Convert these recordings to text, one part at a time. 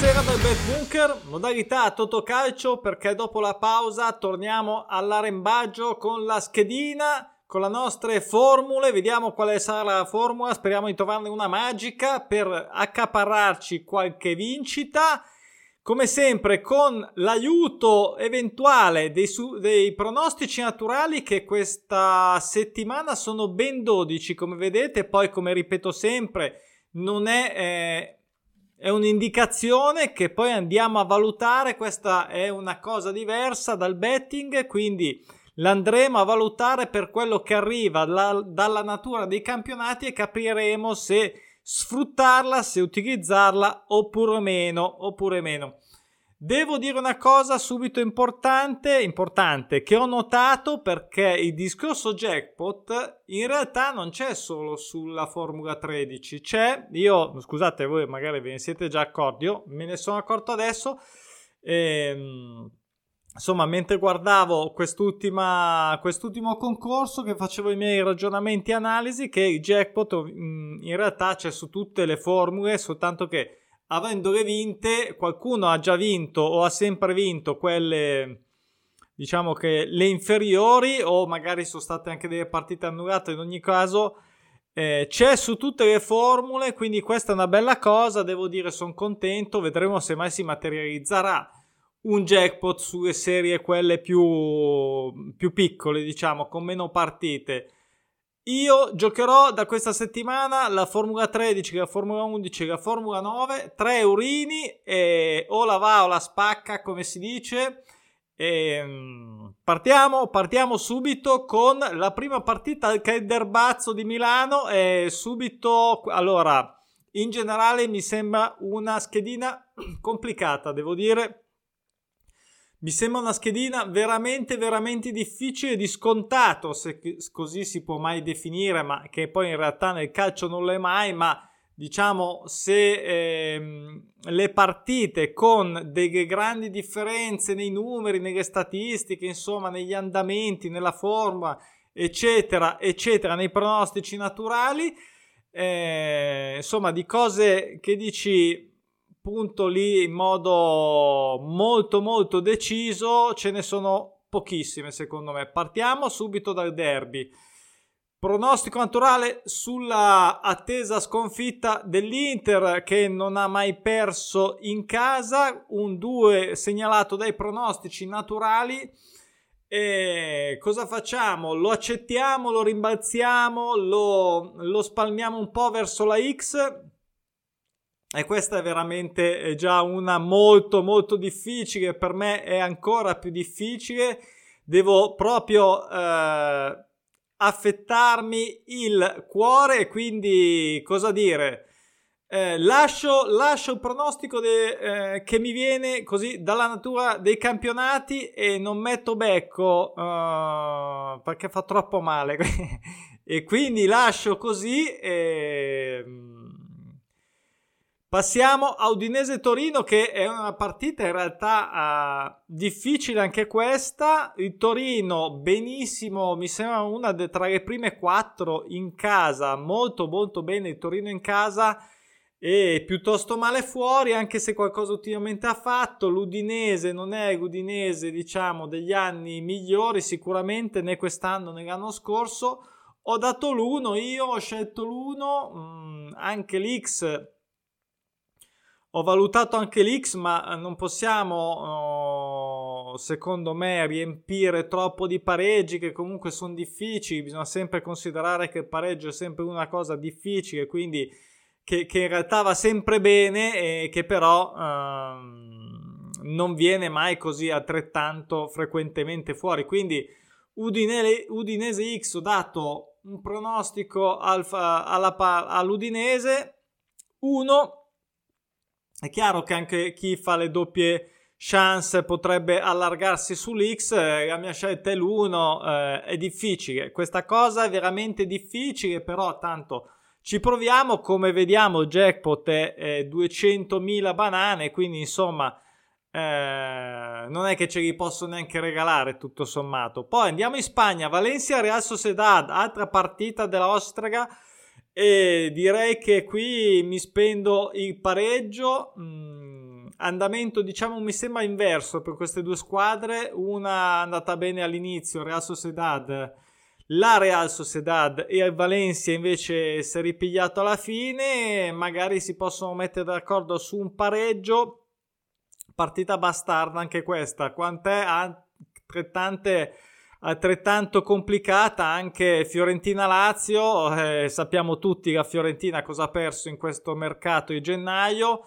Buonasera dal Bet Bunker, modalità Totocalcio perché dopo la pausa torniamo all'arembaggio con la schedina, con le nostre formule, vediamo quale sarà la formula, speriamo di trovarne una magica per accaparrarci qualche vincita. Come sempre con l'aiuto eventuale dei, su- dei pronostici naturali che questa settimana sono ben 12 come vedete, poi come ripeto sempre non è... Eh, è un'indicazione che poi andiamo a valutare, questa è una cosa diversa dal betting, quindi l'andremo a valutare per quello che arriva la, dalla natura dei campionati e capiremo se sfruttarla, se utilizzarla oppure meno, oppure meno. Devo dire una cosa subito importante, importante che ho notato perché il discorso jackpot in realtà non c'è solo sulla Formula 13, c'è, io scusate voi magari ve ne siete già accorti, io me ne sono accorto adesso, ehm, insomma mentre guardavo quest'ultimo concorso che facevo i miei ragionamenti e analisi che il jackpot mm, in realtà c'è su tutte le formule, soltanto che avendole vinte, qualcuno ha già vinto o ha sempre vinto quelle, diciamo che le inferiori, o magari sono state anche delle partite annullate. In ogni caso, eh, c'è su tutte le formule, quindi questa è una bella cosa. Devo dire, sono contento. Vedremo se mai si materializzerà un jackpot sulle serie quelle più, più piccole, diciamo, con meno partite. Io giocherò da questa settimana la Formula 13, la Formula 11 la Formula 9, tre eurini e o la va o la spacca come si dice. E, ehm, partiamo, partiamo subito con la prima partita che è il derbazzo di Milano e subito allora in generale mi sembra una schedina complicata devo dire mi sembra una schedina veramente, veramente difficile di scontato, se così si può mai definire, ma che poi in realtà nel calcio non lo è mai, ma diciamo se ehm, le partite con delle grandi differenze nei numeri, nelle statistiche, insomma, negli andamenti, nella forma, eccetera, eccetera, nei pronostici naturali, eh, insomma, di cose che dici punto lì in modo molto molto deciso ce ne sono pochissime secondo me. Partiamo subito dal derby. Pronostico naturale sulla attesa sconfitta dell'Inter che non ha mai perso in casa. Un 2 segnalato dai pronostici naturali. E cosa facciamo? Lo accettiamo, lo rimbalziamo, lo, lo spalmiamo un po' verso la X e questa è veramente eh, già una molto molto difficile, per me è ancora più difficile, devo proprio eh, affettarmi il cuore quindi cosa dire? Eh, lascio, lascio, il pronostico de, eh, che mi viene così dalla natura dei campionati e non metto becco uh, perché fa troppo male e quindi lascio così e Passiamo a Udinese-Torino che è una partita in realtà uh, difficile anche questa. Il Torino benissimo, mi sembra una de- tra le prime quattro in casa, molto molto bene il Torino in casa e piuttosto male fuori anche se qualcosa ultimamente ha fatto. L'Udinese non è l'Udinese diciamo degli anni migliori sicuramente né quest'anno né l'anno scorso. Ho dato l'uno, io ho scelto l'uno, mm, anche l'X ho valutato anche l'X, ma non possiamo, oh, secondo me, riempire troppo di pareggi che comunque sono difficili. Bisogna sempre considerare che il pareggio è sempre una cosa difficile, quindi che, che in realtà va sempre bene e che però ehm, non viene mai così altrettanto frequentemente fuori. Quindi Udinese, Udinese X ho dato un pronostico alfa, alla, all'Udinese 1 è chiaro che anche chi fa le doppie chance potrebbe allargarsi sull'X, eh, la mia scelta è l'1, eh, è difficile. Questa cosa è veramente difficile, però tanto ci proviamo, come vediamo jackpot è, è 200.000 banane, quindi insomma eh, non è che ce li posso neanche regalare tutto sommato. Poi andiamo in Spagna, Valencia Real Sociedad, altra partita della Ostrega e direi che qui mi spendo il pareggio. Mm, andamento diciamo mi sembra inverso per queste due squadre, una è andata bene all'inizio, Real Sociedad, la Real Sociedad e il Valencia invece si è ripigliato alla fine, magari si possono mettere d'accordo su un pareggio, partita bastarda anche questa, quant'è? Altrettante altrettanto complicata anche Fiorentina-Lazio. Eh, sappiamo tutti la Fiorentina cosa ha perso in questo mercato di gennaio.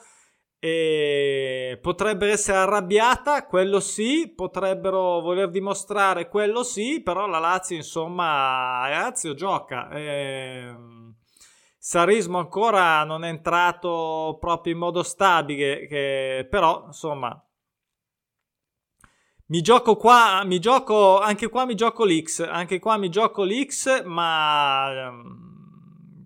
E potrebbe essere arrabbiata, quello sì, potrebbero voler dimostrare quello sì, però la Lazio, insomma, la Lazio gioca. Eh, Sarismo ancora non è entrato proprio in modo stabile, che, però insomma mi gioco qua, mi gioco, anche qua mi gioco l'X, anche qua mi gioco l'X, ma um,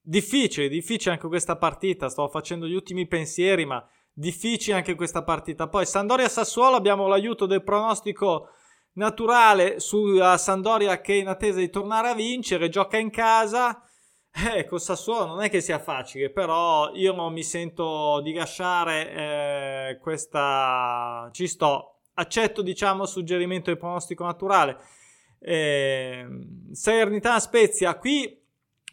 difficile, difficile anche questa partita, stavo facendo gli ultimi pensieri, ma difficile anche questa partita. Poi Sandoria Sassuolo abbiamo l'aiuto del pronostico naturale sulla Sandoria che è in attesa di tornare a vincere, gioca in casa. Eh, con Sassuolo non è che sia facile, però io non mi sento di lasciare eh, questa... ci sto, accetto diciamo suggerimento del pronostico naturale. Eh, Salernitana Spezia, qui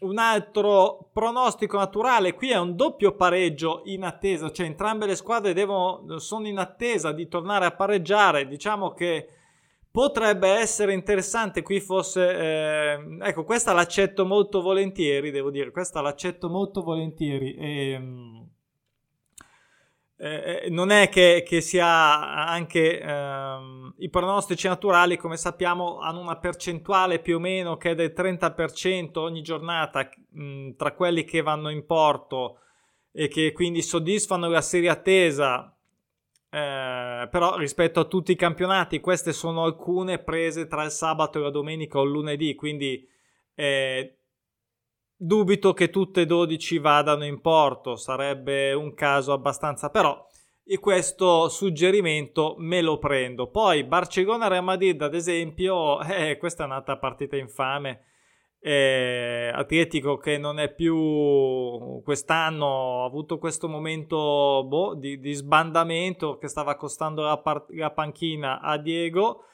un altro pronostico naturale, qui è un doppio pareggio in attesa, cioè entrambe le squadre devono, sono in attesa di tornare a pareggiare, diciamo che potrebbe essere interessante qui fosse eh, ecco questa l'accetto molto volentieri devo dire questa l'accetto molto volentieri e, ehm, eh, non è che, che sia anche ehm, i pronostici naturali, come sappiamo, hanno una percentuale più o meno che è del 30% ogni giornata mh, tra quelli che vanno in porto e che quindi soddisfano la serie attesa. Eh, però rispetto a tutti i campionati, queste sono alcune prese tra il sabato e la domenica o il lunedì, quindi eh, Dubito che tutte e 12 vadano in porto, sarebbe un caso abbastanza però e questo suggerimento me lo prendo. Poi Barcellona-Real Madrid, ad esempio, eh, questa è un'altra partita infame. Eh, Atletico che non è più quest'anno ha avuto questo momento boh, di, di, sbandamento che stava costando la, par- la panchina a Diego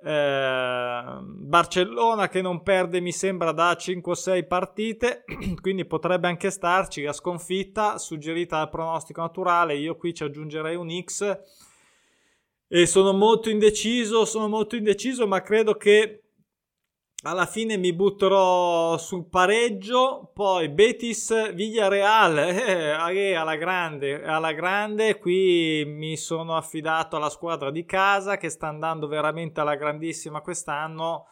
eh, Barcellona che non perde mi sembra da 5-6 partite quindi potrebbe anche starci la sconfitta suggerita dal pronostico naturale io qui ci aggiungerei un X. E sono molto indeciso sono molto indeciso ma credo che alla fine mi butterò sul pareggio, poi Betis Villareal, eh, alla grande, alla grande, qui mi sono affidato alla squadra di casa che sta andando veramente alla grandissima quest'anno.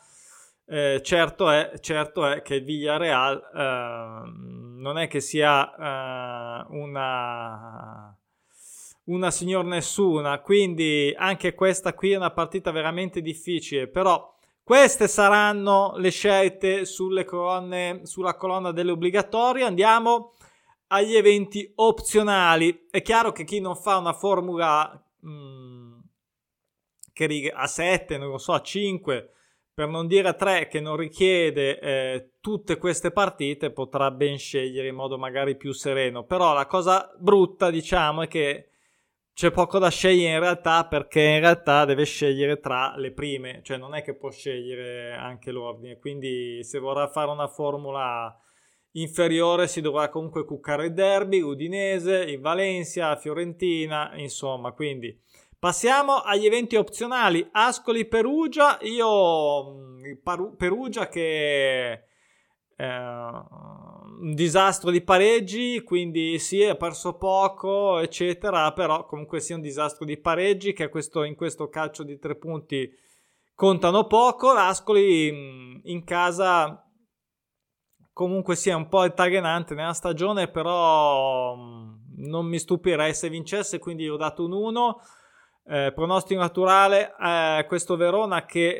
Eh, certo, è, certo, è, che il Villareal eh, non è che sia eh, una una signor nessuna, quindi anche questa qui è una partita veramente difficile, però queste saranno le scelte colonne, sulla colonna delle obbligatorie. Andiamo agli eventi opzionali. È chiaro che chi non fa una formula mh, mm, a 7, non lo so, a 5, per non dire a 3, che non richiede eh, tutte queste partite, potrà ben scegliere in modo magari più sereno. Però la cosa brutta, diciamo, è che c'è poco da scegliere in realtà perché in realtà deve scegliere tra le prime, cioè non è che può scegliere anche l'ordine, quindi se vorrà fare una formula inferiore si dovrà comunque cuccare il derby, Udinese, il Valencia, Fiorentina, insomma, quindi passiamo agli eventi opzionali, Ascoli Perugia, io Perugia che eh, un disastro di pareggi, quindi sì, ha perso poco, eccetera, però comunque sia un disastro di pareggi che questo, in questo calcio di tre punti contano poco. L'Ascoli mm, in casa comunque sia un po' altalenante nella stagione, però mm, non mi stupirei se vincesse, quindi ho dato un 1. Eh, pronostico naturale, eh, questo Verona che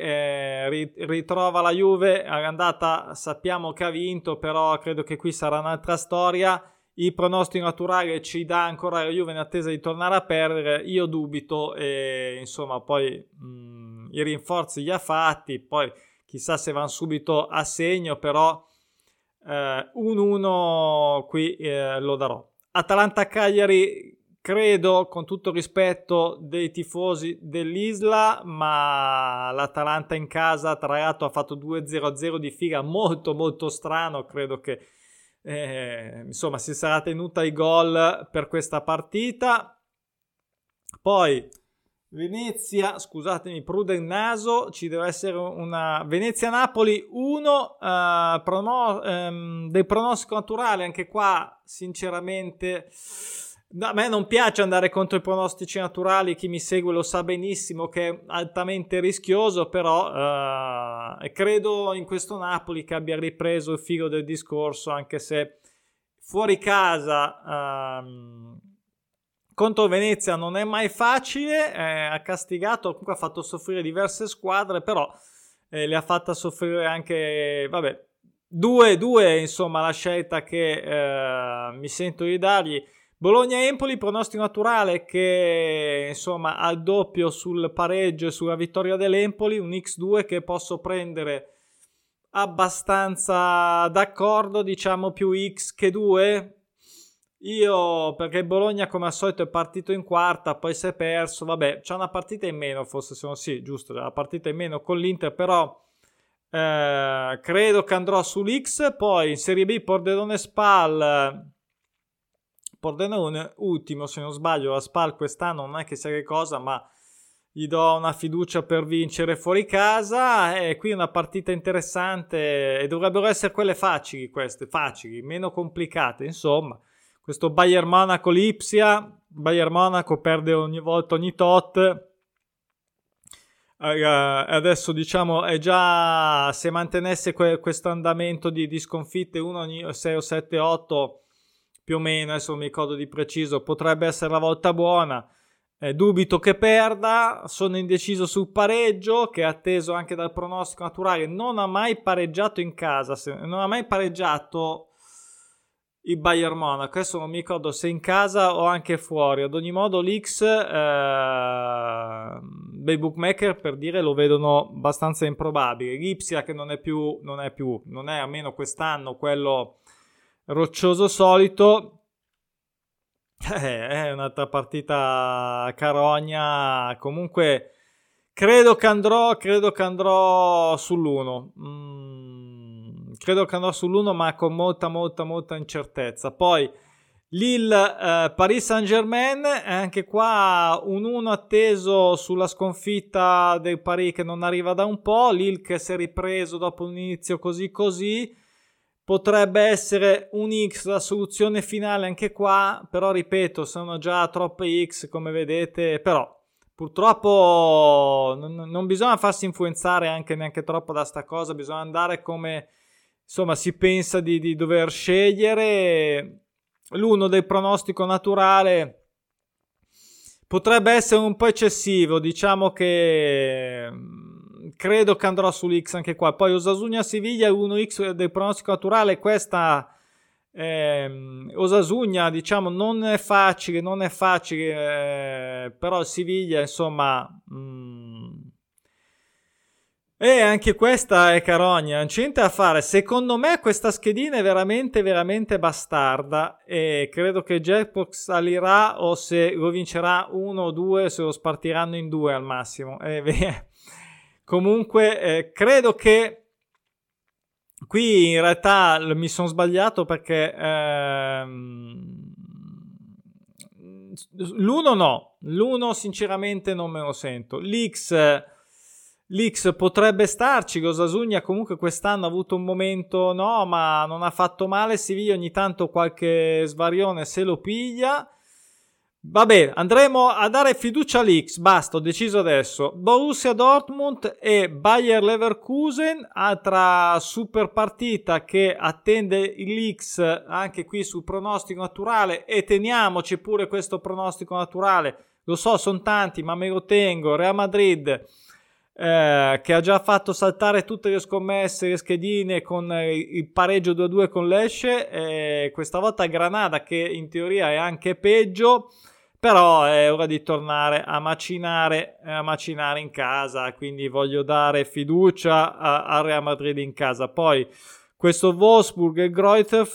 eh, ritrova la Juve, all'andata sappiamo che ha vinto, però credo che qui sarà un'altra storia. Il pronostico naturale ci dà ancora la Juve in attesa di tornare a perdere, io dubito e insomma poi mh, mm, i rinforzi li ha fatti, poi chissà se vanno subito a segno, però un 1 qui eh, lo darò. Atalanta-Cagliari credo con tutto rispetto dei tifosi dell'Isla, ma l'Atalanta in casa tra l'altro ha fatto 2-0-0 di figa molto molto strano, credo che eh, insomma si sarà tenuta i gol per questa partita. Poi Venezia, scusatemi, prude il naso, ci deve essere una Venezia-Napoli 1 uh, prono- um, del pronostico naturale, anche qua sinceramente a me non piace andare contro i pronostici naturali, chi mi segue lo sa benissimo che è altamente rischioso, però uh, credo in questo Napoli che abbia ripreso il filo del discorso, anche se fuori casa... Uh, contro Venezia non è mai facile, eh, ha castigato, comunque ha fatto soffrire diverse squadre, però eh, le ha fatta soffrire anche, vabbè, due, due insomma la scelta che eh, mi sento di dargli. Bologna-Empoli, pronostico naturale che insomma ha il doppio sul pareggio e sulla vittoria dell'Empoli, un X2 che posso prendere abbastanza d'accordo, diciamo più X che 2, io, perché Bologna come al solito è partito in quarta, poi si è perso, vabbè, c'è una partita in meno, forse sono sì, giusto, una partita in meno con l'Inter, però eh, credo che andrò sull'X, poi in Serie B Pordenone Spal, Pordenone ultimo se non sbaglio, la Spal quest'anno non è che sia che cosa, ma gli do una fiducia per vincere fuori casa e qui una partita interessante e dovrebbero essere quelle facili queste, facili, meno complicate, insomma questo Bayern Monaco Lipsia, Bayern Monaco perde ogni volta ogni tot. Adesso diciamo è già se mantenesse que- questo andamento di, di sconfitte 1 ogni 6 o 7 8 più o meno adesso non mi ricordo di preciso potrebbe essere la volta buona eh, dubito che perda sono indeciso sul pareggio che è atteso anche dal pronostico naturale non ha mai pareggiato in casa se, non ha mai pareggiato il Bayern Monaco. Adesso non mi ricordo se in casa o anche fuori. Ad ogni modo, l'X eh, dei bookmaker per dire lo vedono abbastanza improbabile. L'Ipsia che non è più, non è più, non è almeno quest'anno quello roccioso solito. Eh, è un'altra partita carogna. Comunque, credo che andrò, credo che andrò sull'1. Mm credo che andrò sull'1 ma con molta molta molta incertezza. Poi Lille eh, Paris Saint Germain, anche qua un 1 atteso sulla sconfitta del Paris che non arriva da un po', Lille che si è ripreso dopo un inizio così così, potrebbe essere un X la soluzione finale anche qua, però ripeto sono già troppe X come vedete, però purtroppo non, non bisogna farsi influenzare anche neanche troppo da sta cosa, bisogna andare come insomma si pensa di, di dover scegliere. L'uno del pronostico naturale potrebbe essere un po' eccessivo diciamo che credo che andrò sull'X anche qua poi Osasuna Siviglia 1X del pronostico naturale questa eh, Osasuna diciamo non è facile non è facile eh, però Siviglia insomma mh, mm, e anche questa è carogna, non c'è niente da fare. Secondo me questa schedina è veramente, veramente bastarda e credo che Jackpot salirà o se lo vincerà uno o due, se lo spartiranno in due al massimo. E, comunque, eh, credo che qui in realtà mi sono sbagliato perché ehm, l'uno no, l'uno sinceramente non me lo sento. L'X L'X potrebbe starci, Gosasugna comunque quest'anno ha avuto un momento no, ma non ha fatto male, Siviglia ogni tanto qualche svarione se lo piglia. Vabbè, andremo a dare fiducia all'X, basta, ho deciso adesso. Borussia Dortmund e Bayer Leverkusen, altra super partita che attende l'X anche qui sul pronostico naturale e teniamoci pure questo pronostico naturale. Lo so, sono tanti, ma me lo tengo. Real Madrid eh, che ha già fatto saltare tutte le scommesse, le schedine con eh, il pareggio 2-2 con l'Esce. Eh, questa volta Granada, che in teoria è anche peggio, però è ora di tornare a macinare, a macinare in casa. Quindi voglio dare fiducia a, a Real Madrid in casa. Poi questo Wolfsburg e Greuther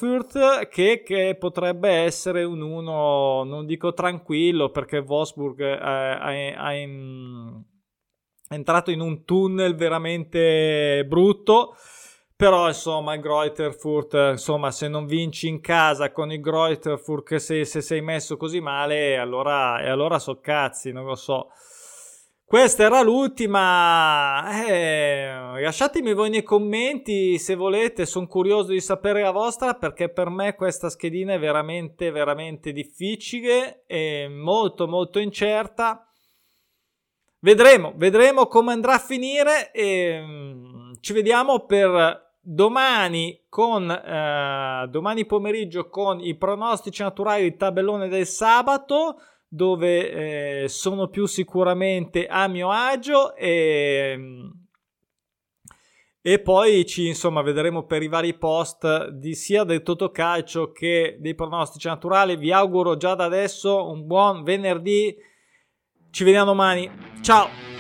che, che, potrebbe essere un uno, non dico tranquillo, perché Wolfsburg è, è, è, in, è entrato in un tunnel veramente brutto. Però insomma il Greuterfurt, insomma se non vinci in casa con il Greuterfurt se, se sei messo così male, allora, e allora so cazzi, non lo so. Questa era l'ultima. Eh, lasciatemi voi nei commenti se volete, sono curioso di sapere la vostra perché per me questa schedina è veramente, veramente difficile e molto, molto incerta. Vedremo, vedremo come andrà a finire e mm, ci vediamo per domani con eh, domani pomeriggio con i pronostici naturali il tabellone del sabato dove eh, sono più sicuramente a mio agio e, e poi ci insomma vedremo per i vari post di sia del Totocalcio che dei pronostici naturali. Vi auguro già da adesso un buon venerdì ci vediamo domani. Ciao